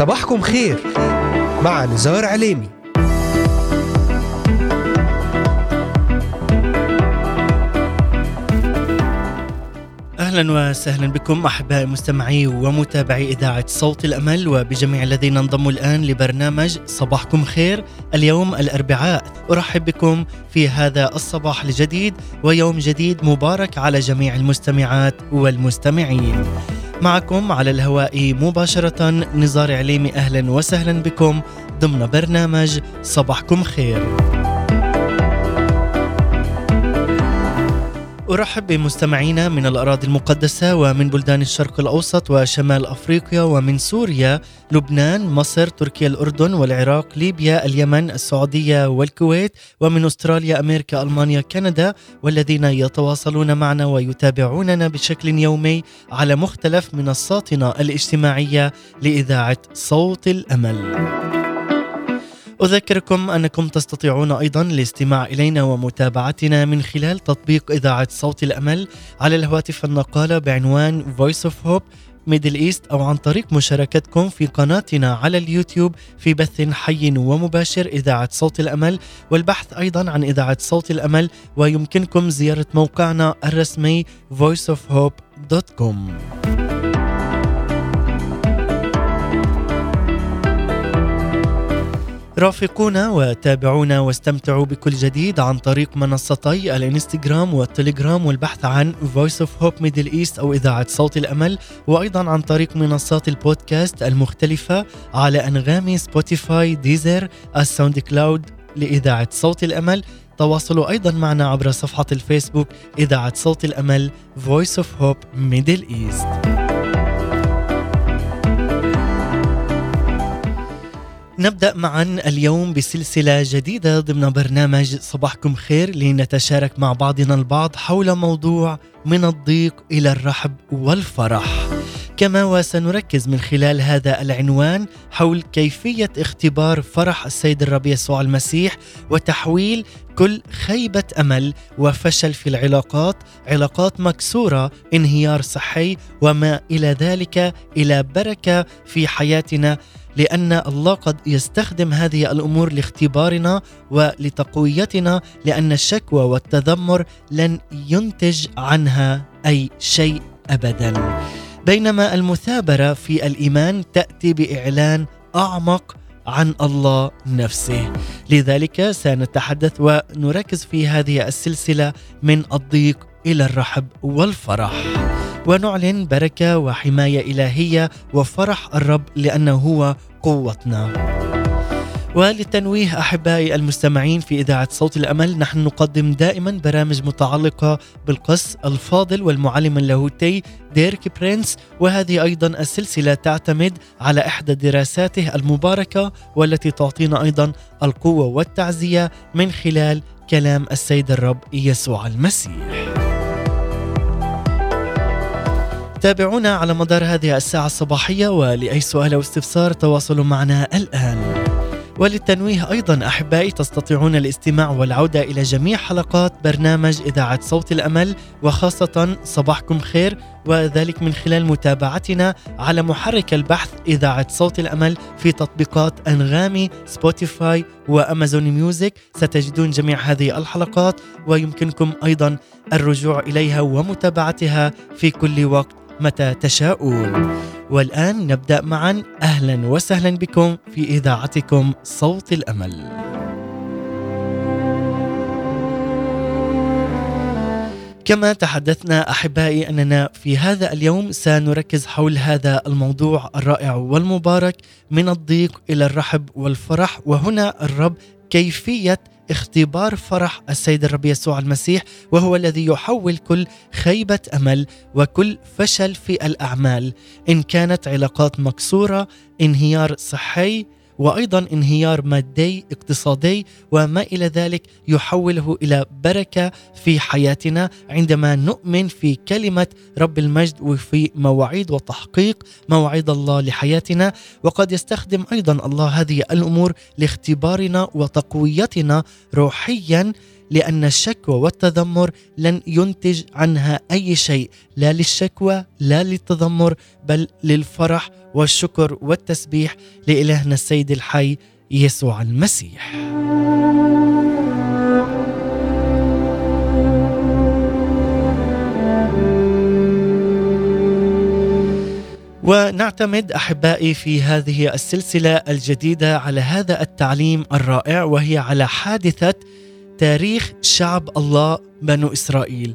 صباحكم خير. مع نزار عليمي. أهلا وسهلا بكم أحبائي مستمعي ومتابعي إذاعة صوت الأمل وبجميع الذين انضموا الآن لبرنامج صباحكم خير. اليوم الأربعاء. أرحب بكم في هذا الصباح الجديد ويوم جديد مبارك على جميع المستمعات والمستمعين. معكم على الهواء مباشرة نزار عليمي أهلا وسهلا بكم ضمن برنامج صباحكم خير. أرحب بمستمعينا من الأراضي المقدسة ومن بلدان الشرق الأوسط وشمال أفريقيا ومن سوريا، لبنان، مصر، تركيا، الأردن والعراق، ليبيا، اليمن، السعودية والكويت، ومن أستراليا، أمريكا، ألمانيا، كندا، والذين يتواصلون معنا ويتابعوننا بشكل يومي على مختلف منصاتنا الاجتماعية لإذاعة صوت الأمل. أذكركم أنكم تستطيعون أيضا الاستماع إلينا ومتابعتنا من خلال تطبيق إذاعة صوت الأمل على الهواتف النقالة بعنوان Voice of Hope Middle East أو عن طريق مشاركتكم في قناتنا على اليوتيوب في بث حي ومباشر إذاعة صوت الأمل والبحث أيضا عن إذاعة صوت الأمل ويمكنكم زيارة موقعنا الرسمي voiceofhope.com رافقونا وتابعونا واستمتعوا بكل جديد عن طريق منصتي الانستغرام والتليجرام والبحث عن Voice of Hope Middle East أو إذاعة صوت الأمل وأيضا عن طريق منصات البودكاست المختلفة على أنغامي Spotify Deezer ال SoundCloud لإذاعة صوت الأمل. تواصلوا أيضا معنا عبر صفحة الفيسبوك إذاعة صوت الأمل Voice of Hope Middle East. نبدأ معا اليوم بسلسلة جديدة ضمن برنامج صباحكم خير لنتشارك مع بعضنا البعض حول موضوع من الضيق إلى الرحب والفرح. كما وسنركز من خلال هذا العنوان حول كيفية اختبار فرح السيد الرب يسوع المسيح وتحويل كل خيبة أمل وفشل في العلاقات علاقات مكسورة انهيار صحي وما إلى ذلك إلى بركة في حياتنا لأن الله قد يستخدم هذه الأمور لاختبارنا ولتقويتنا لأن الشكوى والتذمر لن ينتج عنها أي شيء ابدا. بينما المثابرة في الإيمان تأتي بإعلان أعمق عن الله نفسه. لذلك سنتحدث ونركز في هذه السلسلة من الضيق إلى الرحب والفرح. ونعلن بركة وحماية إلهية وفرح الرب لأنه هو قوتنا وللتنويه أحبائي المستمعين في إذاعة صوت الأمل نحن نقدم دائما برامج متعلقة بالقس الفاضل والمعلم اللاهوتي ديرك برينس وهذه أيضا السلسلة تعتمد على إحدى دراساته المباركة والتي تعطينا أيضا القوة والتعزية من خلال كلام السيد الرب يسوع المسيح. تابعونا على مدار هذه الساعة الصباحية ولأي سؤال أو استفسار تواصلوا معنا الآن. وللتنويه أيضا أحبائي تستطيعون الاستماع والعودة إلى جميع حلقات برنامج إذاعة صوت الأمل وخاصة صباحكم خير وذلك من خلال متابعتنا على محرك البحث إذاعة صوت الأمل في تطبيقات أنغامي Spotify و Amazon Music. ستجدون جميع هذه الحلقات ويمكنكم أيضا الرجوع إليها ومتابعتها في كل وقت. متى تشاءون. والآن نبدأ معا. أهلا وسهلا بكم في إذاعتكم صوت الأمل. كما تحدثنا أحبائي أننا في هذا اليوم سنركز حول هذا الموضوع الرائع والمبارك من الضيق إلى الرحب والفرح. وهنا الرب كيفية اختبار فرح السيد الرب يسوع المسيح وهو الذي يحول كل خيبة أمل وكل فشل في الأعمال. إن كانت علاقات مكسورة انهيار صحي وأيضا انهيار مادي اقتصادي وما إلى ذلك يحوله إلى بركة في حياتنا عندما نؤمن في كلمة رب المجد وفي مواعيد وتحقيق مواعيد الله لحياتنا. وقد يستخدم أيضا الله هذه الأمور لاختبارنا وتقويتنا روحيا لأن الشكوى والتذمر لن ينتج عنها أي شيء لا للشكوى لا للتذمر بل للفرح والشكر والتسبيح لإلهنا السيد الحي يسوع المسيح. ونعتمد أحبائي في هذه السلسلة الجديدة على هذا التعليم الرائع وهي على حادثة تاريخ شعب الله بنو إسرائيل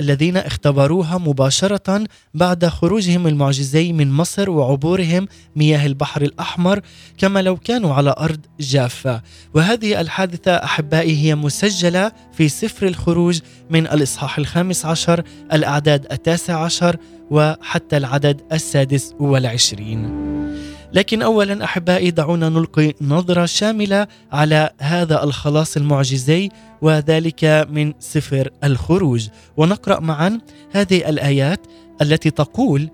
الذين اختبروها مباشرة بعد خروجهم المعجزي من مصر وعبورهم مياه البحر الأحمر كما لو كانوا على أرض جافة. وهذه الحادثة أحبائي هي مسجلة في سفر الخروج من الإصحاح الخامس عشر الأعداد التاسع عشر وحتى العدد السادس والعشرين. لكن اولا أحبائي دعونا نلقي نظرة شاملة على هذا الخلاص المعجزي وذلك من سفر الخروج. ونقرأ معا هذه الآيات التي تقول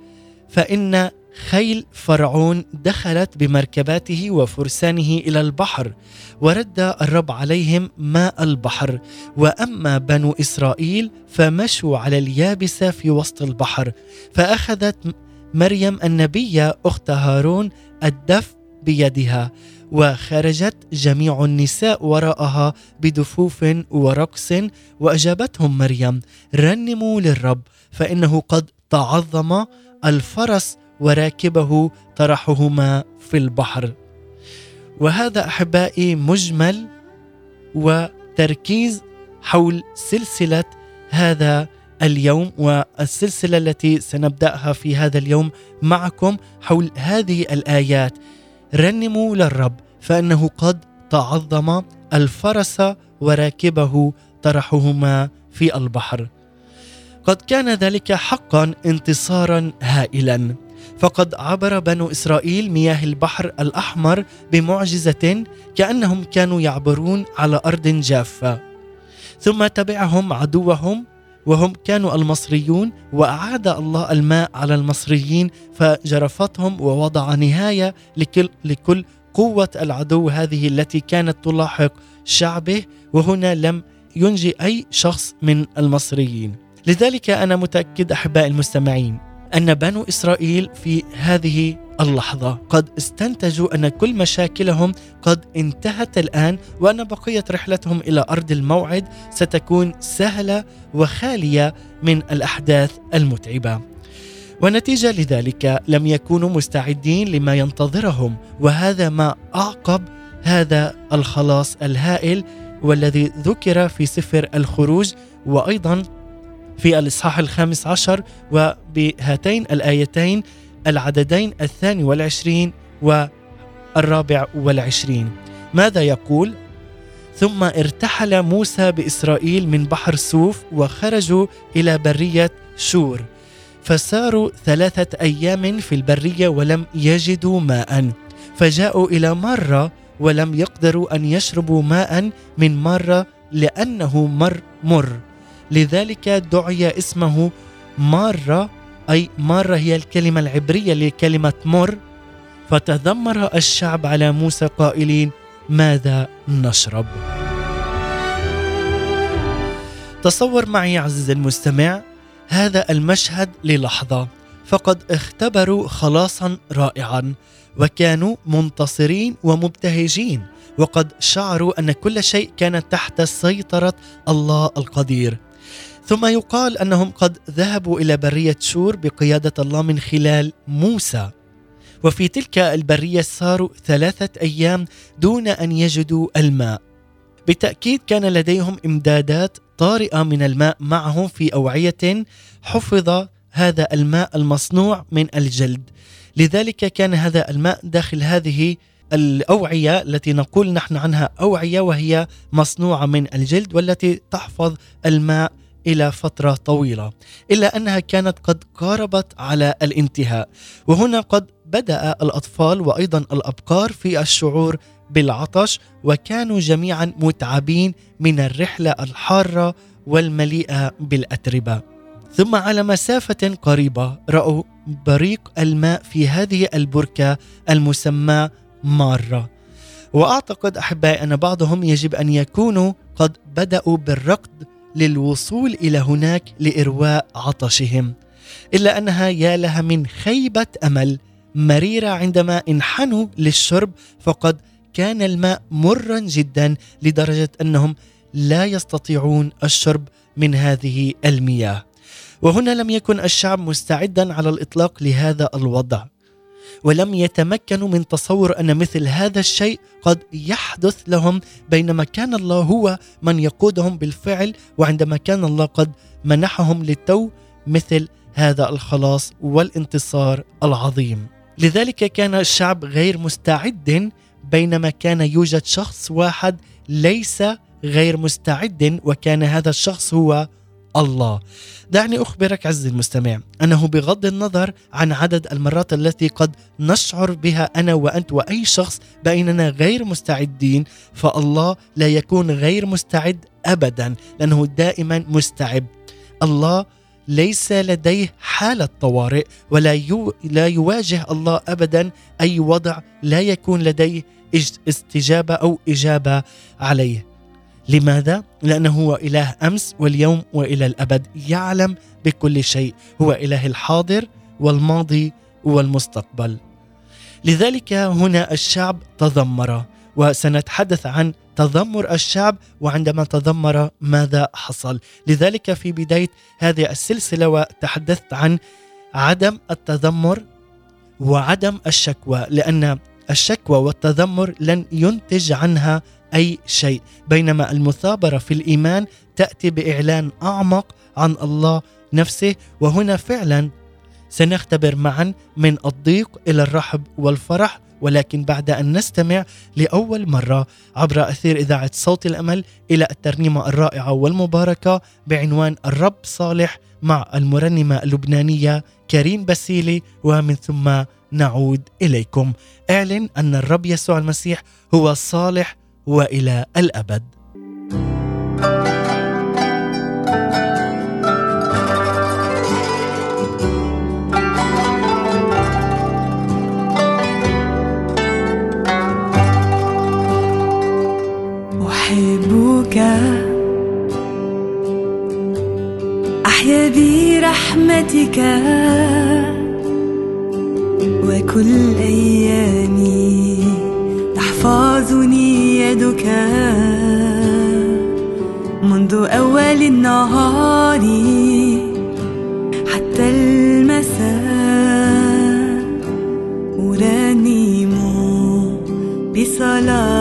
فإن خيل فرعون دخلت بمركباته وفرسانه إلى البحر ورد الرب عليهم ماء البحر. وأما بنو إسرائيل فمشوا على اليابسة في وسط البحر فأخذت مريم النبيه أخت هارون الدف بيدها وخرجت جميع النساء وراءها بدفوف ورقص وأجابتهم مريم رنموا للرب فإنه قد تعظم الفرس وراكبه طرحهما في البحر. وهذا أحبائي مجمل وتركيز حول سلسلة هذا اليوم والسلسلة التي سنبدأها في هذا اليوم معكم حول هذه الآيات. رنموا للرب فإنه قد تعظم الفرس وراكبه طرحهما في البحر. قد كان ذلك حقا انتصارا هائلا. فقد عبر بنو إسرائيل مياه البحر الأحمر بمعجزة كأنهم كانوا يعبرون على أرض جافة. ثم تبعهم عدوهم وهم كانوا المصريون وأعاد الله الماء على المصريين فجرفتهم ووضع نهاية لكل لكل قوة العدو هذه التي كانت تلاحق شعبه وهنا لم ينجي أي شخص من المصريين. لذلك أنا متأكد أحبائي المستمعين أن بنو إسرائيل في هذه اللحظة قد استنتجوا أن كل مشاكلهم قد انتهت الآن وأن بقيه رحلتهم إلى أرض الموعد ستكون سهلة وخالية من الأحداث المتعبة. ونتيجة لذلك لم يكونوا مستعدين لما ينتظرهم وهذا ما أعقب هذا الخلاص الهائل والذي ذكر في سفر الخروج وأيضا في الإصحاح الخامس عشر وبهاتين الآيتين العددين الثاني والعشرين والرابع والعشرين ماذا يقول؟ ثم ارتحل موسى بإسرائيل من بحر سوف وخرجوا إلى برية شور فساروا ثلاثة أيام في البرية ولم يجدوا ماء فجاءوا إلى مرة ولم يقدروا أن يشربوا ماء من مرة لأنه مر مر لذلك دعي اسمه مارة أي مارة هي الكلمة العبرية لكلمة مر. فتذمر الشعب على موسى قائلين ماذا نشرب؟ تصور معي عزيزي المستمع هذا المشهد للحظة. فقد اختبروا خلاصا رائعا وكانوا منتصرين ومبتهجين وقد شعروا أن كل شيء كان تحت سيطرة الله القدير. ثم يقال أنهم قد ذهبوا إلى برية شور بقيادة الله من خلال موسى. وفي تلك البرية ساروا ثلاثة أيام دون أن يجدوا الماء. بالتاكيد كان لديهم إمدادات طارئة من الماء معهم في أوعية حفظ هذا الماء المصنوع من الجلد. لذلك كان هذا الماء داخل هذه الأوعية التي نقول نحن عنها أوعية وهي مصنوعة من الجلد والتي تحفظ الماء إلى فترة طويلة إلا أنها كانت قد قاربت على الانتهاء. وهنا قد بدأ الأطفال وأيضا الأبقار في الشعور بالعطش وكانوا جميعا متعبين من الرحلة الحارة والمليئة بالأتربة. ثم على مسافة قريبة رأوا بريق الماء في هذه البركة المسماه مارة. وأعتقد أحبائي أن بعضهم يجب أن يكونوا قد بدأوا بالركض للوصول إلى هناك لإرواء عطشهم إلا أنها يا لها من خيبة أمل. مريرة عندما انحنوا للشرب فقد كان الماء مرا جدا لدرجة أنهم لا يستطيعون الشرب من هذه المياه. وهنا لم يكن الشعب مستعدا على الإطلاق لهذا الوضع. ولم يتمكنوا من تصور أن مثل هذا الشيء قد يحدث لهم بينما كان الله هو من يقودهم بالفعل وعندما كان الله قد منحهم للتو مثل هذا الخلاص والانتصار العظيم. لذلك كان الشعب غير مستعد بينما كان يوجد شخص واحد ليس غير مستعد وكان هذا الشخص هو الله دعني أخبرك عزيزي المستمع أنه بغض النظر عن عدد المرات التي قد نشعر بها أنا وأنت وأي شخص باننا غير مستعدين فالله لا يكون غير مستعد ابدا لأنه دائما مستعد الله ليس لديه حالة طوارئ ولا يو لا يواجه الله ابدا أي وضع لا يكون لديه استجابة أو إجابة عليه. لماذا؟ لأنه هو إله أمس واليوم وإلى الأبد يعلم بكل شيء. هو إله الحاضر والماضي والمستقبل. لذلك هنا الشعب تذمر وسنتحدث عن تذمر الشعب وعندما تذمر ماذا حصل. لذلك في بداية هذه السلسلة وتحدثت عن عدم التذمر وعدم الشكوى لأن الشكوى والتذمر لن ينتج عنها أي شيء. بينما المثابرة في الإيمان تأتي بإعلان أعمق عن الله نفسه وهنا فعلا سنختبر معا من الضيق إلى الرحب والفرح ولكن بعد أن نستمع لأول مرة عبر أثير إذاعة صوت الأمل إلى الترنيمة الرائعة والمباركة بعنوان الرب صالح مع المرنمة اللبنانية كريم بسيلي ومن ثم نعود إليكم. اعلن أن الرب يسوع المسيح هو صالح وإلى الأبد. أحبك. أحيا برحمتك. وكل أيامي تحفظني. يدك منذ أول النهار حتى المساء أرنم بصلاحك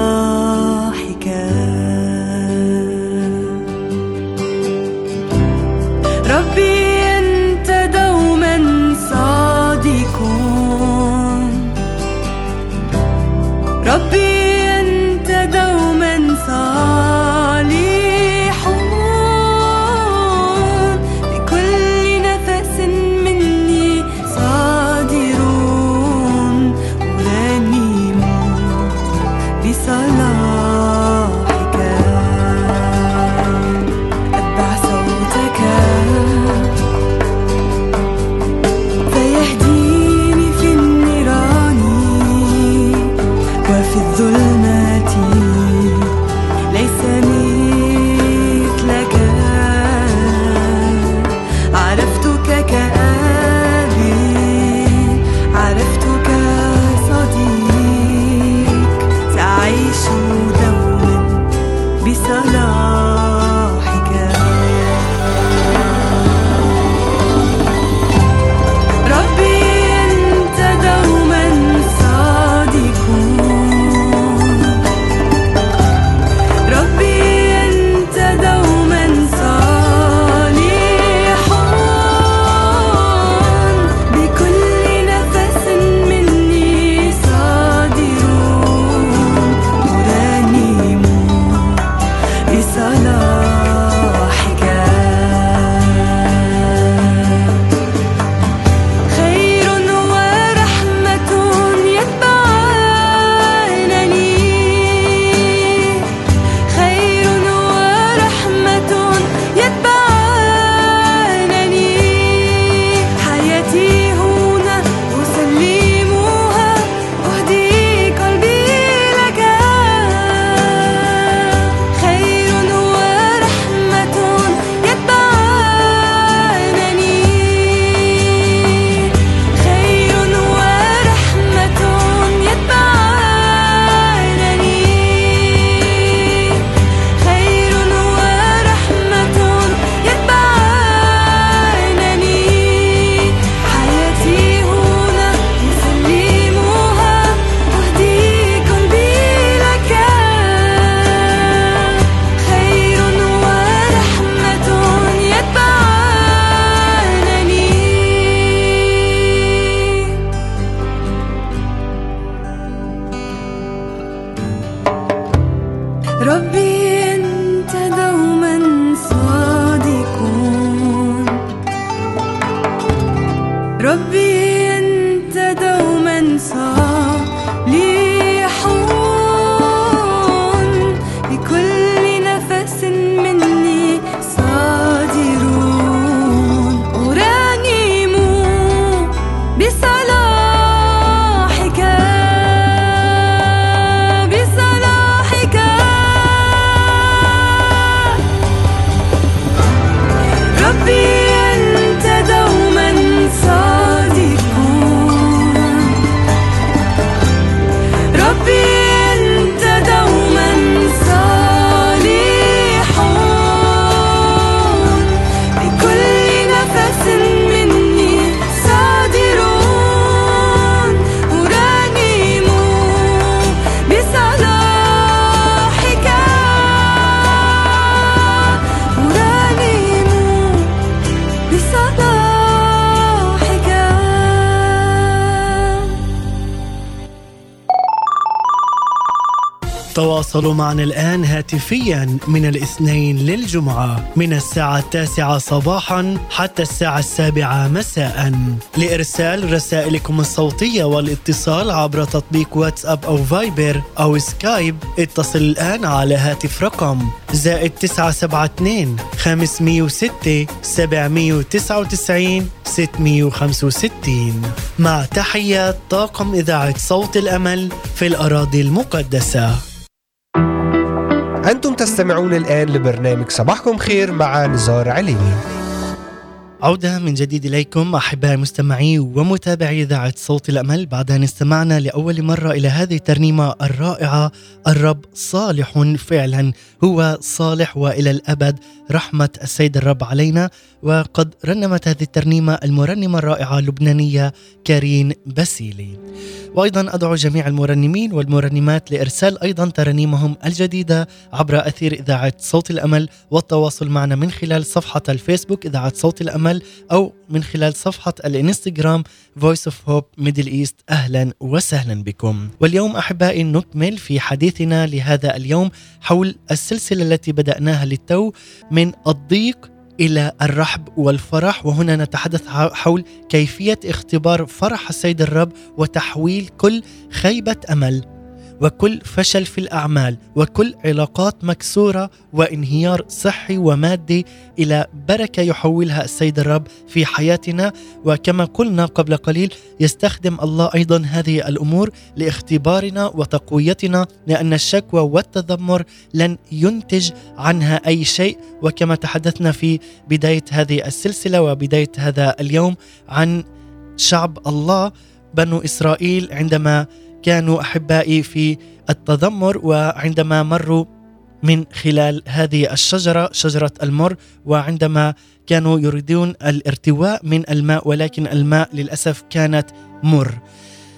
تواصلوا معنا الآن هاتفيا من الاثنين للجمعة من الساعة التاسعة صباحا حتى الساعة السابعة مساء. لإرسال رسائلكم الصوتية والاتصال عبر تطبيق واتساب أو فايبر أو سكايب اتصل الآن على هاتف رقم زائد 972 506 799 665 مع تحيات طاقم إذاعة صوت الأمل في الأراضي المقدسة. أنتم تستمعون الآن لبرنامج صباحكم خير مع نزار عليمي عودة من جديد إليكم أحبائي مستمعي ومتابعي إذاعة صوت الأمل. بعد أن استمعنا لأول مرة إلى هذه الترنيمة الرائعة الرب صالح فعلا. هو صالح وإلى الأبد. رحمة السيد الرب علينا. وقد رنمت هذه الترنيمة المرنمة الرائعة اللبنانية كارين باسيلي. وأيضا أدعو جميع المرنمين والمرنمات لإرسال أيضا ترانيمهم الجديدة عبر أثير إذاعة صوت الأمل. والتواصل معنا من خلال صفحة الفيسبوك إذاعة صوت الأمل. أو من خلال صفحة الإنستغرام Voice of Hope Middle East. أهلا وسهلا بكم. واليوم أحبائي نكمل في حديثنا لهذا اليوم حول السلسلة التي بدأناها للتو من الضيق إلى الرحب والفرح. وهنا نتحدث حول كيفية اختبار فرح السيد الرب وتحويل كل خيبة أمل. وكل فشل في الأعمال وكل علاقات مكسورة وانهيار صحي ومادي إلى بركة يحولها السيد الرب في حياتنا. وكما قلنا قبل قليل يستخدم الله أيضا هذه الأمور لاختبارنا وتقويتنا لأن الشكوى والتذمر لن ينتج عنها أي شيء. وكما تحدثنا في بداية هذه السلسلة وبداية هذا اليوم عن شعب الله بنو إسرائيل عندما كانوا أحبائي في التذمر وعندما مروا من خلال هذه الشجرة شجرة المر وعندما كانوا يريدون الارتواء من الماء ولكن الماء للأسف كانت مر.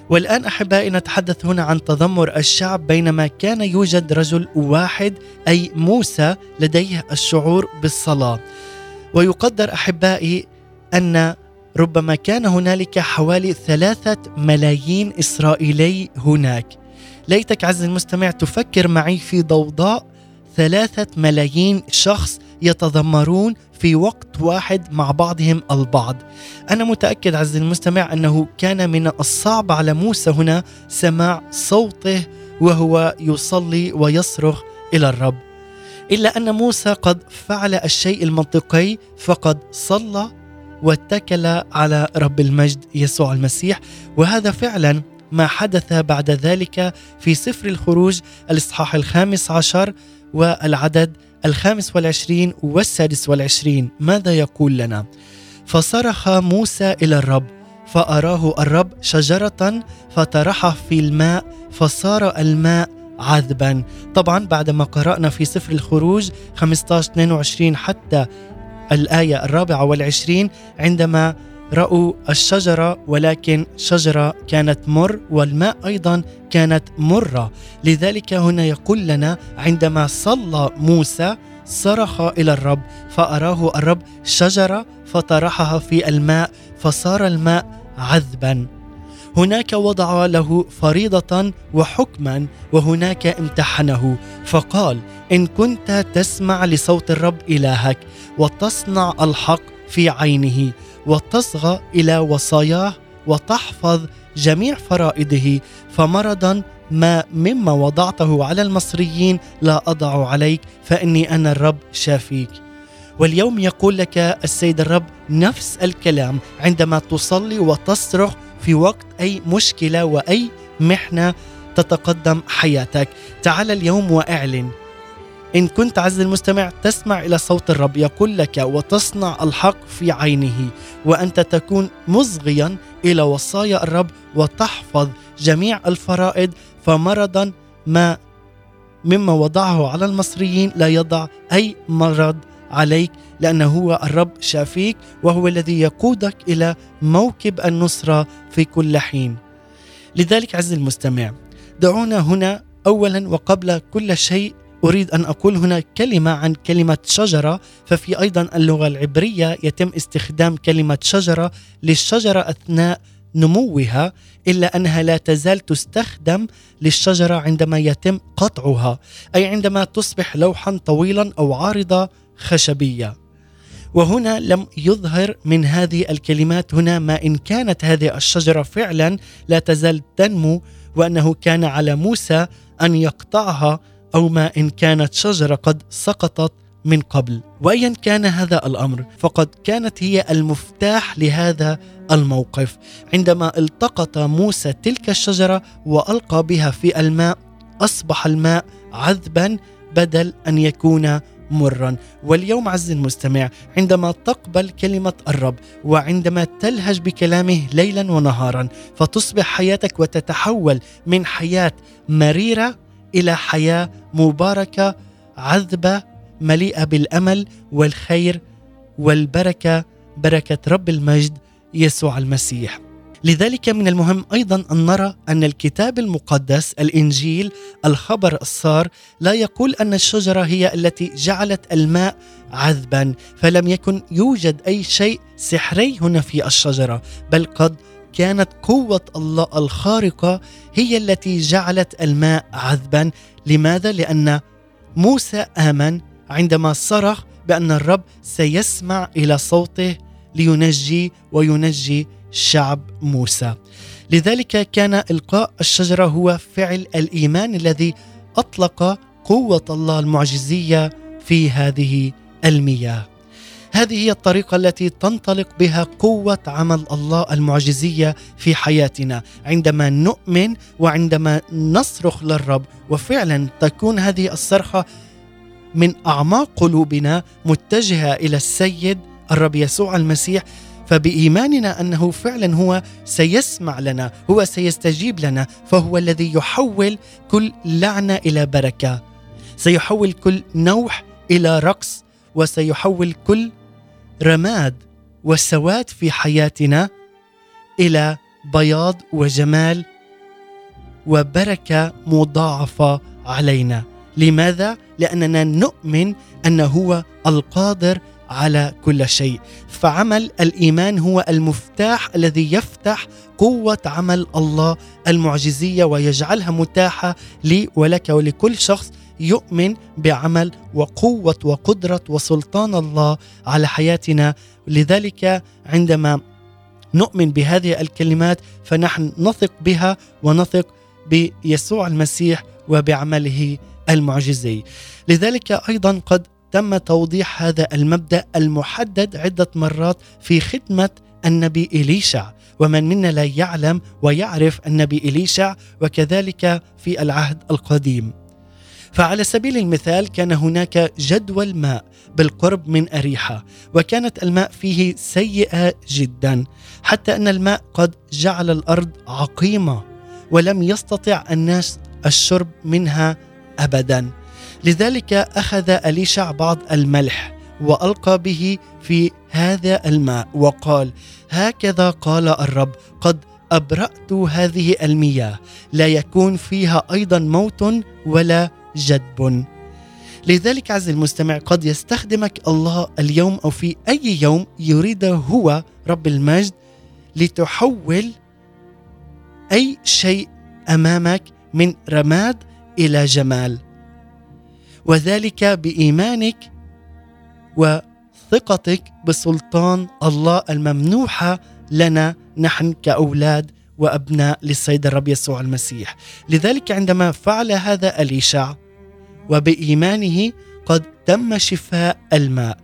والآن أحبائي نتحدث هنا عن تذمر الشعب بينما كان يوجد رجل واحد أي موسى لديه الشعور بالصلاة. ويقدر أحبائي أن ربما كان هنالك حوالي ثلاثة ملايين إسرائيلي هناك. ليتك عز المستمع تفكر معي في ضوضاء ثلاثة ملايين شخص يتذمرون في وقت واحد مع بعضهم البعض. أنا متأكد عز المستمع أنه كان من الصعب على موسى هنا سماع صوته وهو يصلي ويصرخ إلى الرب. إلا أن موسى قد فعل الشيء المنطقي فقد صلى واتكل على رب المجد يسوع المسيح وهذا فعلا ما حدث بعد ذلك في سفر الخروج الإصحاح الخامس عشر والعدد الخامس والعشرين والسادس والعشرين. ماذا يقول لنا؟ فصرخ موسى إلى الرب فأراه الرب شجرة فطرحها في الماء فصار الماء عذبا. طبعا بعدما قرأنا في سفر الخروج 15 22 حتى الآية الرابعة والعشرين عندما رأوا الشجرة ولكن شجرة كانت مر والماء أيضا كانت مرة. لذلك هنا يقول لنا عندما صلى موسى صرخ إلى الرب فأراه الرب شجرة فطرحها في الماء فصار الماء عذبا. هناك وضع له فريضة وحكما وهناك امتحنه. فقال إن كنت تسمع لصوت الرب إلهك وتصنع الحق في عينه وتصغى إلى وصاياه وتحفظ جميع فرائضه فمرضا ما مما وضعته على المصريين لا أضع عليك فإني أنا الرب شافيك. واليوم يقول لك السيد الرب نفس الكلام عندما تصلي وتصرخ في وقت أي مشكلة وأي محنة تتقدم حياتك. تعال اليوم واعلن. إن كنت عز المستمع تسمع إلى صوت الرب يقول لك وتصنع الحق في عينه وأنت تكون مصغيا إلى وصايا الرب وتحفظ جميع الفرائض فمرضا ما مما وضعه على المصريين لا يضع أي مرض عليك لأنه هو الرب شافيك وهو الذي يقودك إلى موكب النصرة في كل حين. لذلك عز المستمع دعونا هنا اولا وقبل كل شيء أريد أن أقول هنا كلمة عن كلمة شجرة ففي أيضا اللغة العبرية يتم استخدام كلمة شجرة للشجرة أثناء نموها إلا أنها لا تزال تستخدم للشجرة عندما يتم قطعها أي عندما تصبح لوحا طويلا أو عارضة خشبية. وهنا لم يظهر من هذه الكلمات هنا ما إن كانت هذه الشجرة فعلا لا تزال تنمو وأنه كان على موسى أن يقطعها أو ما إن كانت شجرة قد سقطت من قبل. وايا كان هذا الأمر فقد كانت هي المفتاح لهذا الموقف. عندما التقط موسى تلك الشجرة وألقى بها في الماء أصبح الماء عذبا بدل أن يكون مرا. واليوم عز المستمع عندما تقبل كلمة الرب وعندما تلهج بكلامه ليلا ونهارا فتصبح حياتك وتتحول من حياة مريرة إلى حياة مباركة عذبة مليئة بالأمل والخير والبركة بركة رب المجد يسوع المسيح. لذلك من المهم أيضا أن نرى أن الكتاب المقدس الإنجيل الخبر السار لا يقول أن الشجرة هي التي جعلت الماء عذبا فلم يكن يوجد أي شيء سحري هنا في الشجرة بل قد كانت قوة الله الخارقة هي التي جعلت الماء عذبا. لماذا؟ لأن موسى آمن عندما صرخ بأن الرب سيسمع إلى صوته لينجي وينجي شعب موسى. لذلك كان إلقاء الشجرة هو فعل الإيمان الذي أطلق قوة الله المعجزية في هذه المياه. هذه هي الطريقة التي تنطلق بها قوة عمل الله المعجزية في حياتنا. عندما نؤمن وعندما نصرخ للرب وفعلا تكون هذه الصرخة من أعماق قلوبنا متجهة إلى السيد الرب يسوع المسيح. فبإيماننا أنه فعلا هو سيسمع لنا هو سيستجيب لنا فهو الذي يحول كل لعنة إلى بركة. سيحول كل نوح إلى رقص وسيحول كل رماد وسواد في حياتنا إلى بياض وجمال وبركة مضاعفة علينا. لماذا؟ لأننا نؤمن انه هو القادر على كل شيء. فعمل الإيمان هو المفتاح الذي يفتح قوة عمل الله المعجزية ويجعلها متاحة لي ولك ولكل شخص يؤمن بعمل وقوة وقدرة وسلطان الله على حياتنا. لذلك عندما نؤمن بهذه الكلمات فنحن نثق بها ونثق بيسوع المسيح وبعمله المعجزي. لذلك أيضا قد تم توضيح هذا المبدأ المحدد عدة مرات في خدمة النبي إليشع. ومن منا لا يعلم ويعرف النبي إليشع وكذلك في العهد القديم. فعلى سبيل المثال كان هناك جدول ماء بالقرب من أريحة وكانت الماء فيه سيئة جدا حتى أن الماء قد جعل الأرض عقيمة ولم يستطع الناس الشرب منها أبدا. لذلك أخذ أليشع بعض الملح وألقى به في هذا الماء وقال هكذا قال الرب قد أبرأت هذه المياه لا يكون فيها أيضا موت ولا جدب لذلك عز المستمع قد يستخدمك الله اليوم أو في أي يوم يريد هو رب المجد لتحول أي شيء أمامك من رماد إلى جمال. وذلك بإيمانك ثقتك بسلطان الله الممنوحة لنا نحن كأولاد وأبناء للسيد الرب يسوع المسيح. لذلك عندما فعل هذا أليشع وبإيمانه قد تم شفاء الماء.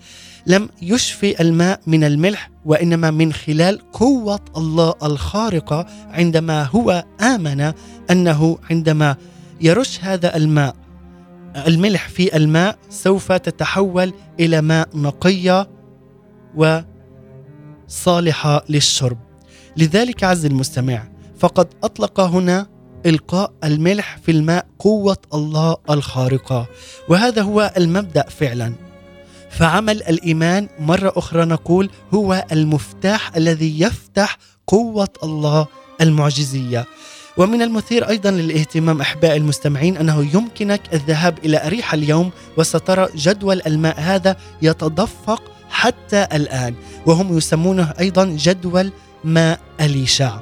لم يشفي الماء من الملح وإنما من خلال قوة الله الخارقة عندما هو آمن أنه عندما يرش هذا الماء الملح في الماء سوف تتحول إلى ماء نقية وصالحه للشرب. لذلك عز المستمع فقد أطلق هنا إلقاء الملح في الماء قوة الله الخارقة وهذا هو المبدأ فعلا. فعمل الإيمان مرة أخرى نقول هو المفتاح الذي يفتح قوة الله المعجزية. ومن المثير أيضا للاهتمام احبائي المستمعين أنه يمكنك الذهاب إلى اريحا اليوم وسترى جدول الماء هذا يتدفق حتى الآن وهم يسمونه أيضا جدول ماء اليشع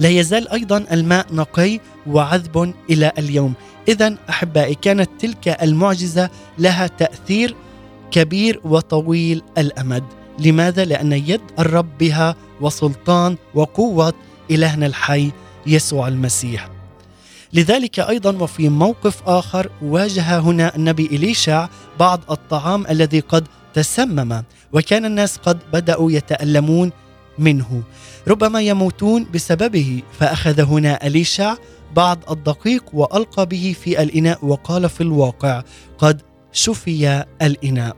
لا يزال أيضا الماء نقي وعذب إلى اليوم. اذا أحبائي كانت تلك المعجزة لها تأثير كبير وطويل الأمد. لماذا؟ لأن يد الرب بها وسلطان وقوة إلهنا الحي يسوع المسيح. لذلك أيضا وفي موقف آخر واجه هنا النبي إليشع بعض الطعام الذي قد تسمم وكان الناس قد بدأوا يتألمون منه. ربما يموتون بسببه فأخذ هنا إليشع بعض الدقيق وألقى به في الإناء وقال في الواقع قد شفي الإناء.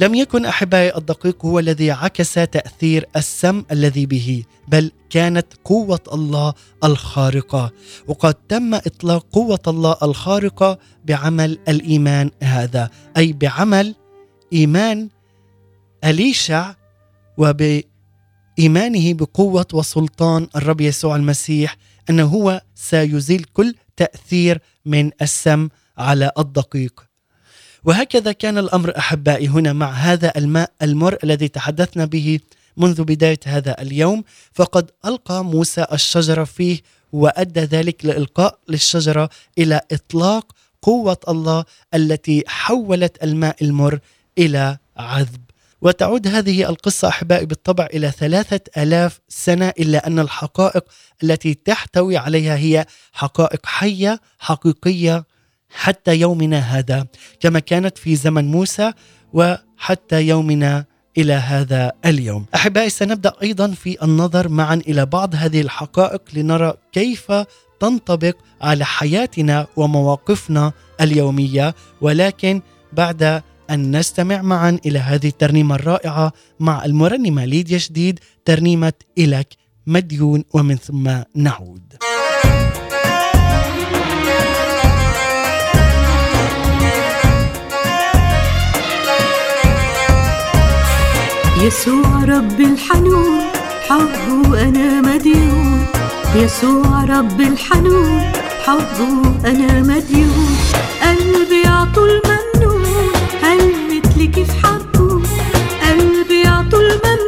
لم يكن أحبائي الدقيق هو الذي عكس تأثير السم الذي به بل كانت قوة الله الخارقة. وقد تم إطلاق قوة الله الخارقة بعمل الإيمان هذا أي بعمل إيمان أليشع وبإيمانه بقوة وسلطان الرب يسوع المسيح إنه هو سيزيل كل تأثير من السم على الدقيق. وهكذا كان الأمر أحبائي هنا مع هذا الماء المر الذي تحدثنا به منذ بداية هذا اليوم. فقد ألقى موسى الشجرة فيه وأدى ذلك لإلقاء للشجرة إلى إطلاق قوة الله التي حولت الماء المر إلى عذب. وتعود هذه القصة أحبائي بالطبع إلى ثلاثة ألاف سنة إلا أن الحقائق التي تحتوي عليها هي حقائق حية حقيقية حتى يومنا هذا كما كانت في زمن موسى وحتى يومنا إلى هذا اليوم. أحبائي سنبدأ أيضا في النظر معا إلى بعض هذه الحقائق لنرى كيف تنطبق على حياتنا ومواقفنا اليومية ولكن بعد أن نستمع معا إلى هذه الترنيمة الرائعة مع المرنمة ليديا شديد ترنيمة إلك مديون ومن ثم نعود. يسوع رب الحنون حبه أنا مديون. يسوع رب الحنون حبه أنا مديون. قلبي عطول ممنون هل مثلك في حبه قلبي عطول ممنون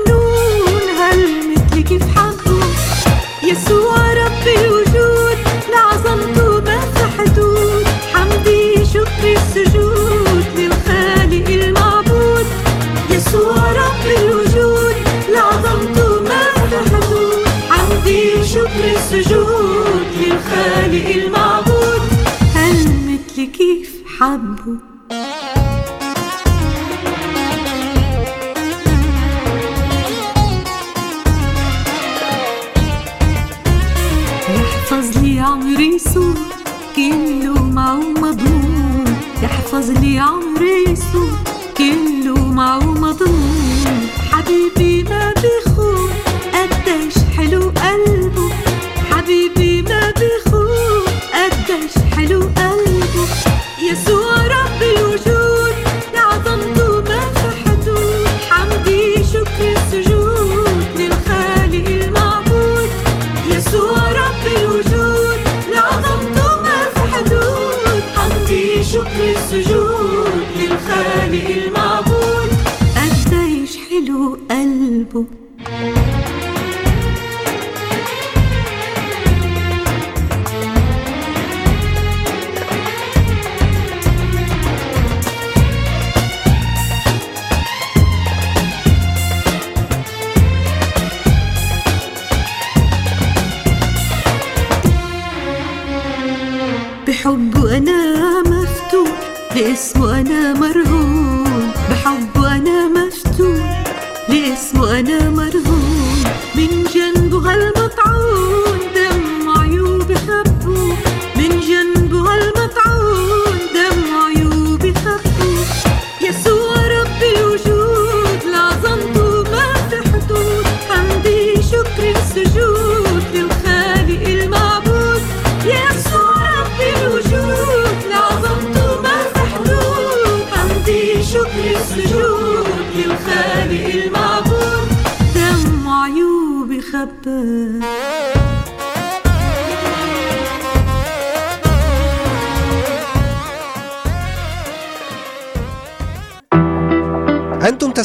لي عمري سوء كله معه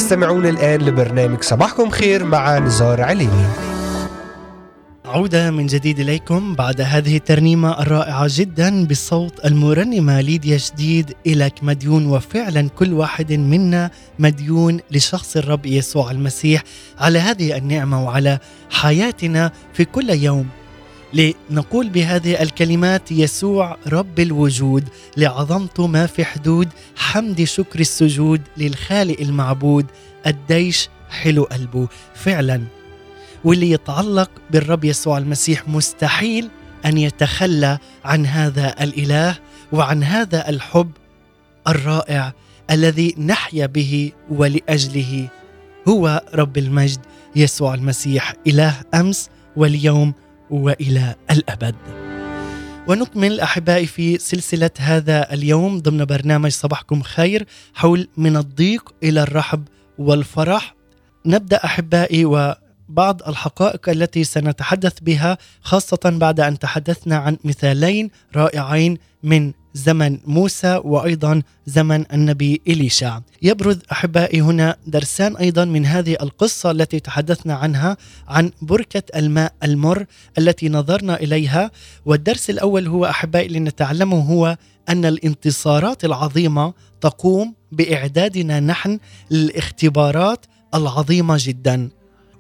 تستمعون الآن لبرنامج صباحكم خير مع نزار عليني عودة من جديد إليكم بعد هذه الترنيمة الرائعة جدا بصوت المرنمة ليديا جديد إلك مديون وفعلا كل واحد منا مديون لشخص الرب يسوع المسيح على هذه النعمة وعلى حياتنا في كل يوم. لنقول بهذه الكلمات يسوع رب الوجود لعظمته ما في حدود حمد شكر السجود للخالق المعبود قديش حلو قلبه. فعلا واللي يتعلق بالرب يسوع المسيح مستحيل أن يتخلى عن هذا الإله وعن هذا الحب الرائع الذي نحيا به ولأجله. هو رب المجد يسوع المسيح إله أمس واليوم وإلى الأبد. ونكمل أحبائي في سلسلة هذا اليوم ضمن برنامج صباحكم خير حول من الضيق إلى الرحب والفرح. نبدأ أحبائي وبعض الحقائق التي سنتحدث بها خاصة بعد أن تحدثنا عن مثالين رائعين من زمن موسى وأيضا زمن النبي اليشع. يبرز أحبائي هنا درسان أيضا من هذه القصة التي تحدثنا عنها عن بركة الماء المر التي نظرنا إليها والدرس الأول هو أحبائي اللي نتعلمه هو أن الانتصارات العظيمة تقوم بإعدادنا نحن للاختبارات العظيمة جدا.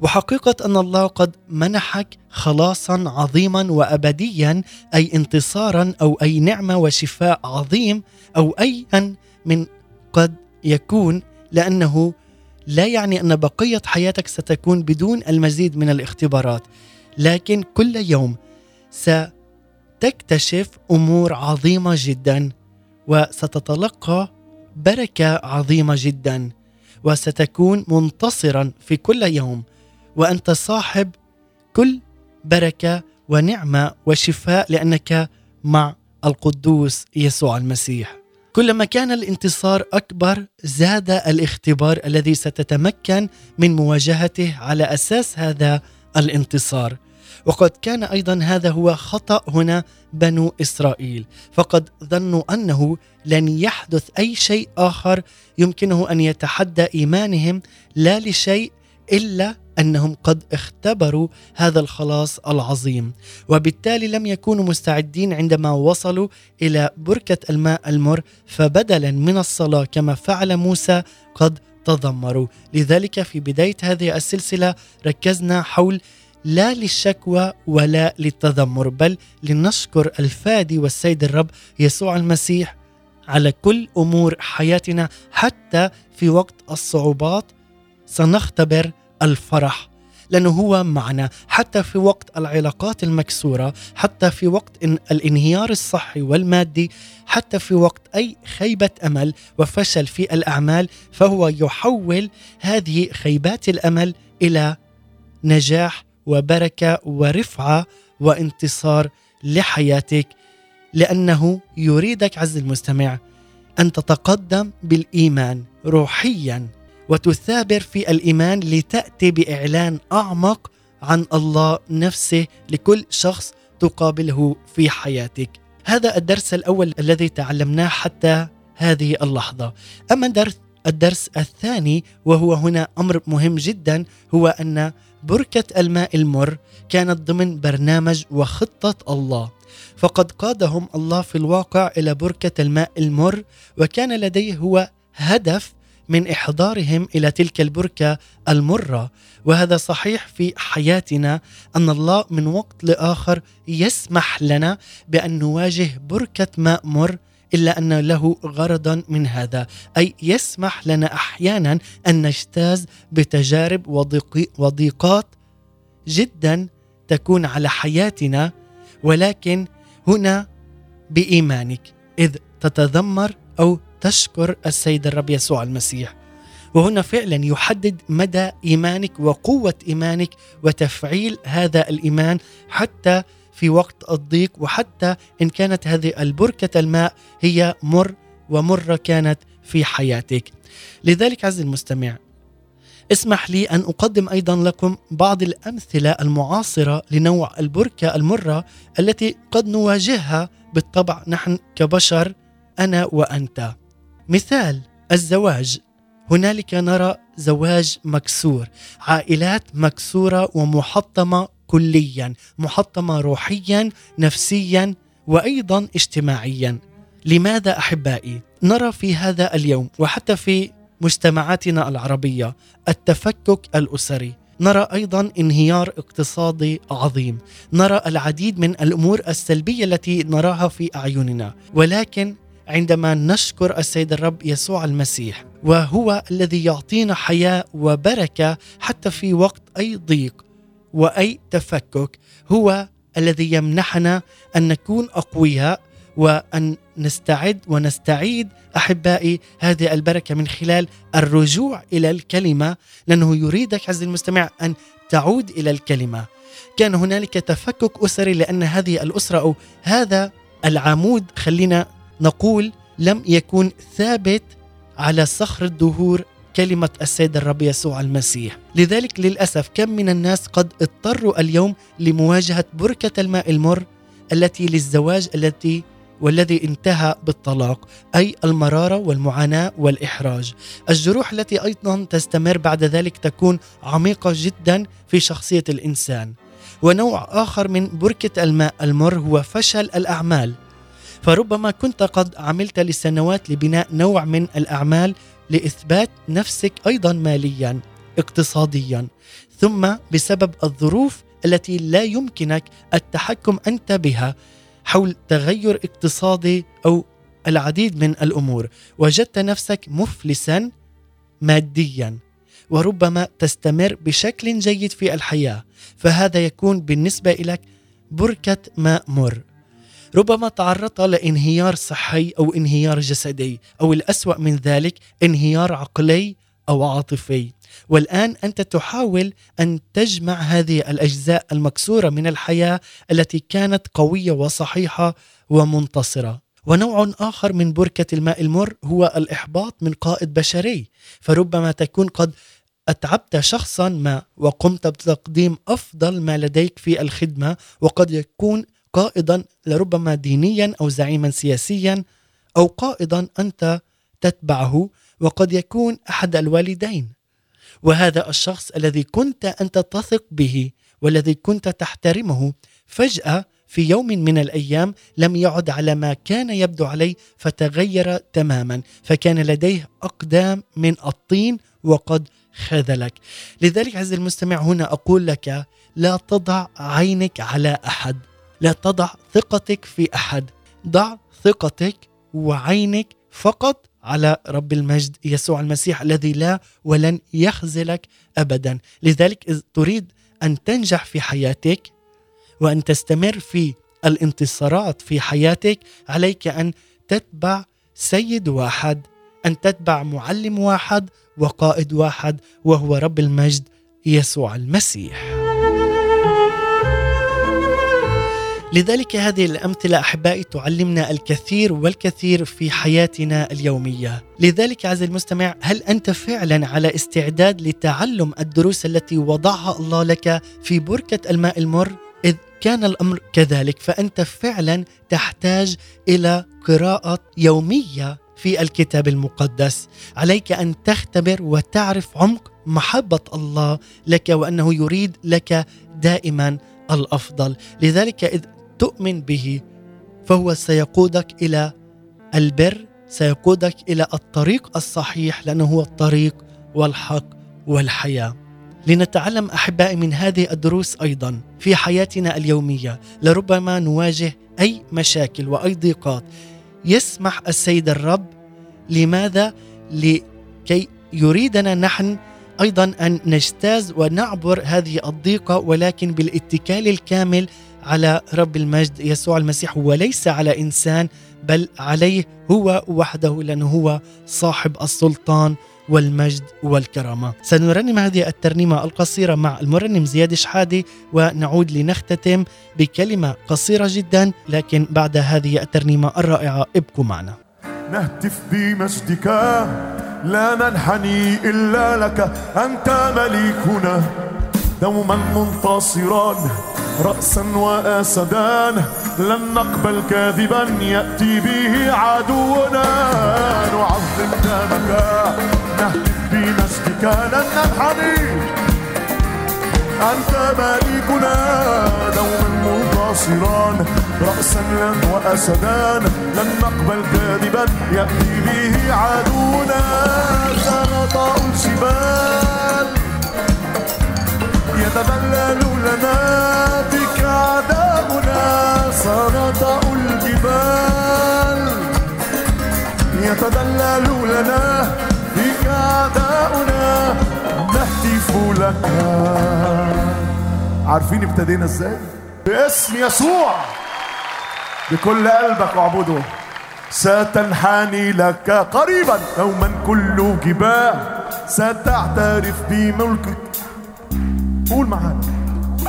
وحقيقة أن الله قد منحك خلاصا عظيما وأبديا أي انتصارا أو أي نعمة وشفاء عظيم أو أيا من قد يكون لأنه لا يعني أن بقية حياتك ستكون بدون المزيد من الاختبارات. لكن كل يوم ستكتشف أمور عظيمة جدا وستتلقى بركة عظيمة جدا وستكون منتصرا في كل يوم. وأنت صاحب كل بركة ونعمة وشفاء لأنك مع القدوس يسوع المسيح. كلما كان الانتصار أكبر زاد الاختبار الذي ستتمكن من مواجهته على أساس هذا الانتصار. وقد كان أيضا هذا هو خطأ هنا بنو إسرائيل فقد ظنوا أنه لن يحدث أي شيء آخر يمكنه أن يتحدى إيمانهم لا لشيء إلا أنهم قد اختبروا هذا الخلاص العظيم وبالتالي لم يكونوا مستعدين عندما وصلوا إلى بركة الماء المر فبدلا من الصلاة كما فعل موسى قد تذمروا. لذلك في بداية هذه السلسلة ركزنا حول لا للشكوى ولا للتذمر بل لنشكر الفادي والسيد الرب يسوع المسيح على كل أمور حياتنا. حتى في وقت الصعوبات سنختبر الفرح لأنه هو معنا حتى في وقت العلاقات المكسورة حتى في وقت الانهيار الصحي والمادي حتى في وقت أي خيبة أمل وفشل في الأعمال فهو يحول هذه خيبات الأمل إلى نجاح وبركة ورفعة وانتصار لحياتك لأنه يريدك عز المستمع أن تتقدم بالإيمان روحيا. وتثابر في الإيمان لتأتي بإعلان أعمق عن الله نفسه لكل شخص تقابله في حياتك. هذا الدرس الأول الذي تعلمناه حتى هذه اللحظة. أما الدرس الدرس الثاني وهو هنا أمر مهم جدا هو أن بركة الماء المر كانت ضمن برنامج وخطة الله. فقد قادهم الله في الواقع إلى بركة الماء المر وكان لديه هو هدف من إحضارهم إلى تلك البركة المرة. وهذا صحيح في حياتنا أن الله من وقت لآخر يسمح لنا بأن نواجه بركة ماء مر إلا أن له غرضا من هذا أي يسمح لنا أحيانا أن نجتاز بتجارب وضيق- وضيقات جدا تكون على حياتنا. ولكن هنا بإيمانك إذ تتذمر أو تشكر السيد الرب يسوع المسيح وهنا فعلا يحدد مدى إيمانك وقوة إيمانك وتفعيل هذا الإيمان حتى في وقت الضيق وحتى إن كانت هذه البركة الماء هي مر ومرة كانت في حياتك. لذلك عز المستمع اسمح لي أن أقدم أيضا لكم بعض الأمثلة المعاصرة لنوع البركة المرة التي قد نواجهها بالطبع نحن كبشر أنا وأنت. مثال الزواج هنالك نرى زواج مكسور، عائلات مكسورة ومحطمة كليا، محطمة روحيا، نفسيا وأيضا اجتماعيا. لماذا أحبائي؟ نرى في هذا اليوم وحتى في مجتمعاتنا العربية التفكك الأسري، نرى أيضا انهيار اقتصادي عظيم، نرى العديد من الأمور السلبية التي نراها في أعيننا، ولكن عندما نشكر السيد الرب يسوع المسيح وهو الذي يعطينا حياة وبركة حتى في وقت أي ضيق وأي تفكك هو الذي يمنحنا أن نكون أقوياء وأن نستعد ونستعيد أحبائي هذه البركة من خلال الرجوع إلى الكلمة لأنه يريدك عز المستمع أن تعود إلى الكلمة. كان هنالك تفكك أسري لأن هذه الأسرة أو هذا العمود خلينا نقول لم يكن ثابت على صخر الدهور كلمة السيد الرب يسوع المسيح لذلك للأسف كم من الناس قد اضطروا اليوم لمواجهة بركة الماء المر التي للزواج التي والذي انتهى بالطلاق أي المرارة والمعاناة والإحراج. الجروح التي أيضا تستمر بعد ذلك تكون عميقة جدا في شخصية الإنسان. ونوع آخر من بركة الماء المر هو فشل الأعمال. فربما كنت قد عملت لسنوات لبناء نوع من الأعمال لإثبات نفسك أيضا ماليا اقتصاديا. ثم بسبب الظروف التي لا يمكنك التحكم أنت بها حول تغير اقتصادي أو العديد من الأمور وجدت نفسك مفلسا ماديا وربما تستمر بشكل جيد في الحياة. فهذا يكون بالنسبة لك بركة ماء مر ربما تعرضت لانهيار صحي أو انهيار جسدي أو الأسوأ من ذلك انهيار عقلي أو عاطفي. والآن أنت تحاول أن تجمع هذه الأجزاء المكسورة من الحياة التي كانت قوية وصحيحة ومنتصرة. ونوع آخر من بركة الماء المر هو الإحباط من قائد بشري. فربما تكون قد أتعبت شخصا ما وقمت بتقديم أفضل ما لديك في الخدمة وقد يكون قائدا لربما دينيا أو زعيما سياسيا أو قائدا أنت تتبعه وقد يكون أحد الوالدين. وهذا الشخص الذي كنت أنت تثق به والذي كنت تحترمه فجأة في يوم من الأيام لم يعد على ما كان يبدو عليه فتغير تماما فكان لديه أقدام من الطين وقد خذلك. لذلك عز المستمع هنا أقول لك لا تضع عينك على أحد. لا تضع ثقتك في أحد. ضع ثقتك وعينك فقط على رب المجد يسوع المسيح الذي لا ولن يخذلك ابدا. لذلك إذ تريد أن تنجح في حياتك وأن تستمر في الانتصارات في حياتك عليك أن تتبع سيد واحد أن تتبع معلم واحد وقائد واحد وهو رب المجد يسوع المسيح. لذلك هذه الأمثلة أحبائي تعلمنا الكثير والكثير في حياتنا اليومية. لذلك عز المستمع هل أنت فعلا على استعداد لتعلم الدروس التي وضعها الله لك في بركة الماء المر؟ إذ كان الأمر كذلك فأنت فعلا تحتاج إلى قراءة يومية في الكتاب المقدس. عليك أن تختبر وتعرف عمق محبة الله لك وأنه يريد لك دائما الأفضل. لذلك إذ تؤمن به فهو سيقودك إلى البر سيقودك إلى الطريق الصحيح لأنه هو الطريق والحق والحياة. لنتعلم أحبائي من هذه الدروس أيضا في حياتنا اليومية لربما نواجه أي مشاكل وأي ضيقات. يسمح السيد الرب لماذا؟ لكي يريدنا نحن أيضا أن نجتاز ونعبر هذه الضيقة ولكن بالاتكال الكامل على رب المجد يسوع المسيح وليس على إنسان بل عليه هو وحده لأنه هو صاحب السلطان والمجد والكرامة. سنرنم هذه الترنيمة القصيرة مع المرنم زياد شحادي ونعود لنختتم بكلمة قصيرة جدا لكن بعد هذه الترنيمة الرائعة ابقوا معنا. نهتف بمجدك لا ننحني إلا لك أنت مليكنا. دوما منتصرا رأسا وأسدا لن نقبل كاذبا يأتي به عدونا. نعظم دمك نهتف بمجدك لن ننحني. أنت مليكنا دوما منتصرا رأسا وأسدا لن نقبل كاذبا يأتي به عدونا. سنطأ الجبال يتبلل لنا بك عذابنا سنطأ الجبال. يتدلل لنا بك عداؤنا نهتف لك. عارفين ابتدينا إزاي؟ باسم يسوع. بكل قلبك واعبده. ستنحني لك قريبا يوما كل جباه ستعترف بملكك قول معانا.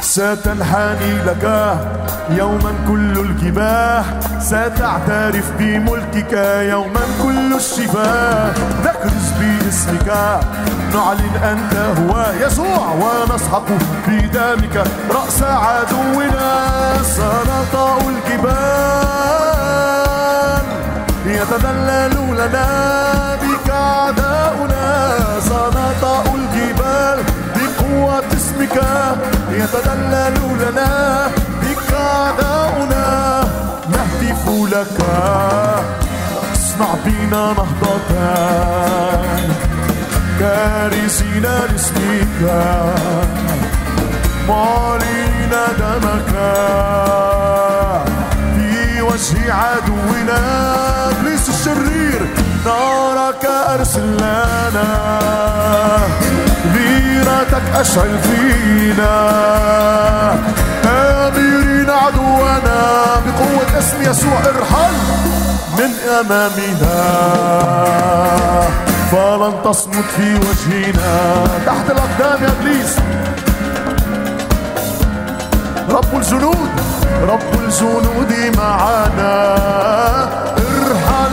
ستنحني لك يوما كل الجباه ستعترف بملكك يوما كل الشفاه. نكرز باسمك نعلن أنت هو يسوع ونسحق بدمك رأس عدونا. سنطأ الجبال يتذلل لنا بك أعداؤنا. سنطأ بقوة اسمك يتذلل لنا بك أعداؤنا. نهتف لك. اصنع بنا نهضة. كارثين لاسمك. معلنين دمك. في وجه عدونا. إبليس الشرير نارك ارسل لنا غيرتك اشعل فينا. اميرين عدونا بقوة اسم يسوع ارحل من أمامنا. فلن تصمت في وجهنا. تحت الأقدام يا إبليس. رب الجنود رب الجنود معنا. ارحل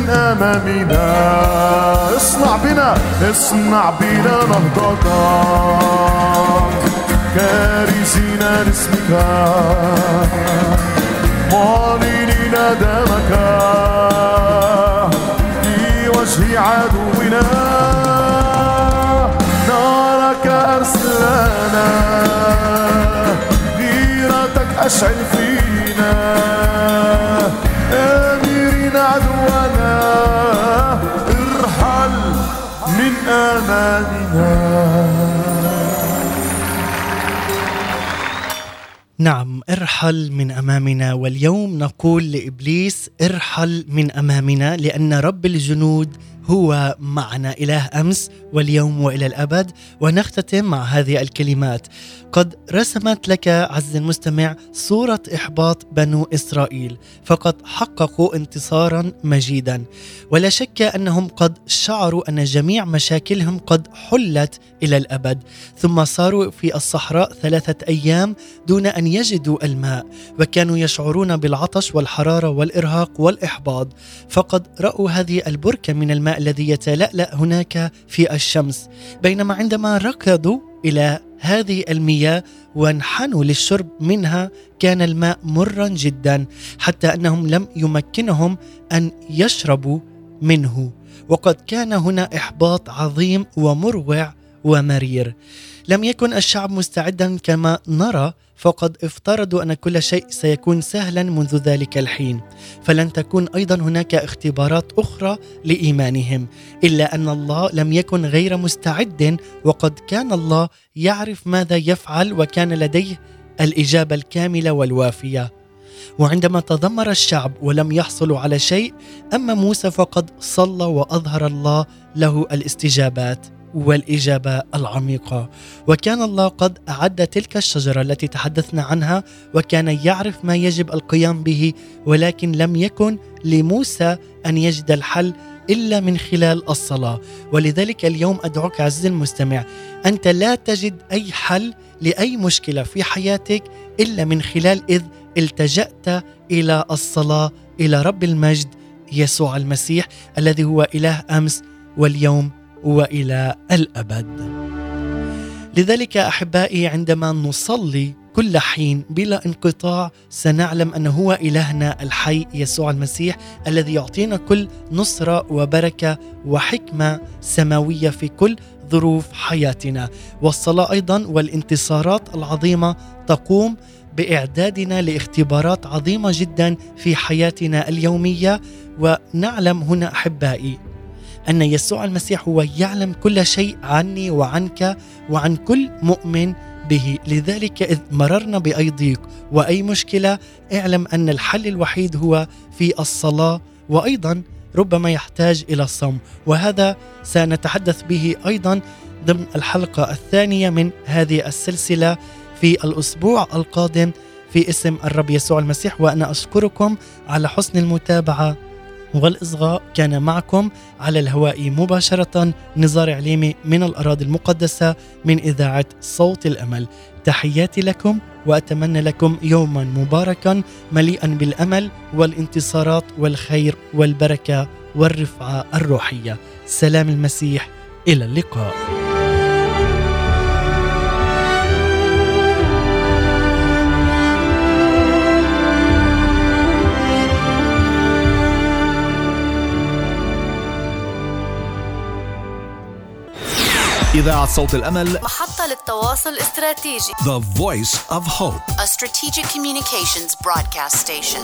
من أمامنا. اصنع بنا اصنع بنا نهضة كارثين لاسمك. معلنين دمك. في وجه عدونا. نارك أرسلنا غيرتك أشعل فينا. ارحل من أمامنا واليوم نقول لإبليس ارحل من أمامنا لأن رب الجنود هو معنا. إله أمس واليوم وإلى الأبد ونختتم مع هذه الكلمات. قد رسمت لك عز المستمع صورة إحباط بنو إسرائيل فقد حققوا انتصارا مجيدا. ولا شك أنهم قد شعروا أن جميع مشاكلهم قد حلت إلى الأبد ثم صاروا في الصحراء ثلاثة أيام دون أن يجدوا الماء وكانوا يشعرون بالعطش والحرارة والإرهاق والإحباط. فقد رأوا هذه البركة من الماء الذي يتلألأ هناك في الشمس. بينما عندما ركضوا إلى هذه المياه وانحنوا للشرب منها كان الماء مرا جدا حتى أنهم لم يمكنهم أن يشربوا منه. وقد كان هنا إحباط عظيم ومروع ومرير. لم يكن الشعب مستعدا كما نرى فقد افترضوا أن كل شيء سيكون سهلا منذ ذلك الحين. فلن تكون أيضا هناك اختبارات أخرى لإيمانهم إلا أن الله لم يكن غير مستعد وقد كان الله يعرف ماذا يفعل وكان لديه الإجابة الكاملة والوافية. وعندما تذمر الشعب ولم يحصلوا على شيء أما موسى فقد صلى وأظهر الله له الاستجابات. والإجابة العميقة. وكان الله قد أعد تلك الشجرة التي تحدثنا عنها وكان يعرف ما يجب القيام به ولكن لم يكن لموسى أن يجد الحل إلا من خلال الصلاة. ولذلك اليوم أدعوك عزيزي المستمع أنت لا تجد أي حل لأي مشكلة في حياتك إلا من خلال إذ التجأت إلى الصلاة إلى رب المجد يسوع المسيح الذي هو إله أمس واليوم وإلى الأبد. لذلك أحبائي عندما نصلي كل حين بلا انقطاع سنعلم انه هو إلهنا الحي يسوع المسيح الذي يعطينا كل نصرة وبركة وحكمة سماوية في كل ظروف حياتنا والصلاة أيضا والانتصارات العظيمة تقوم بإعدادنا لاختبارات عظيمة جدا في حياتنا اليومية ونعلم هنا أحبائي أن يسوع المسيح هو يعلم كل شيء عني وعنك وعن كل مؤمن به. لذلك إذ مررنا باي ضيق وأي مشكلة اعلم أن الحل الوحيد هو في الصلاة وأيضا ربما يحتاج إلى الصوم وهذا سنتحدث به أيضا ضمن الحلقة الثانية من هذه السلسلة في الأسبوع القادم في اسم الرب يسوع المسيح وأنا أشكركم على حسن المتابعة. والإصغاء كان معكم على الهواء مباشرة نزار عليمي من الأراضي المقدسة من إذاعة صوت الأمل. تحياتي لكم وأتمنى لكم يوما مباركا مليئا بالأمل والانتصارات والخير والبركة والرفعة الروحية. سلام المسيح إلى اللقاء. إذاعة صوت الأمل محطة للتواصل الاستراتيجي The Voice of Hope A strategic communications broadcast station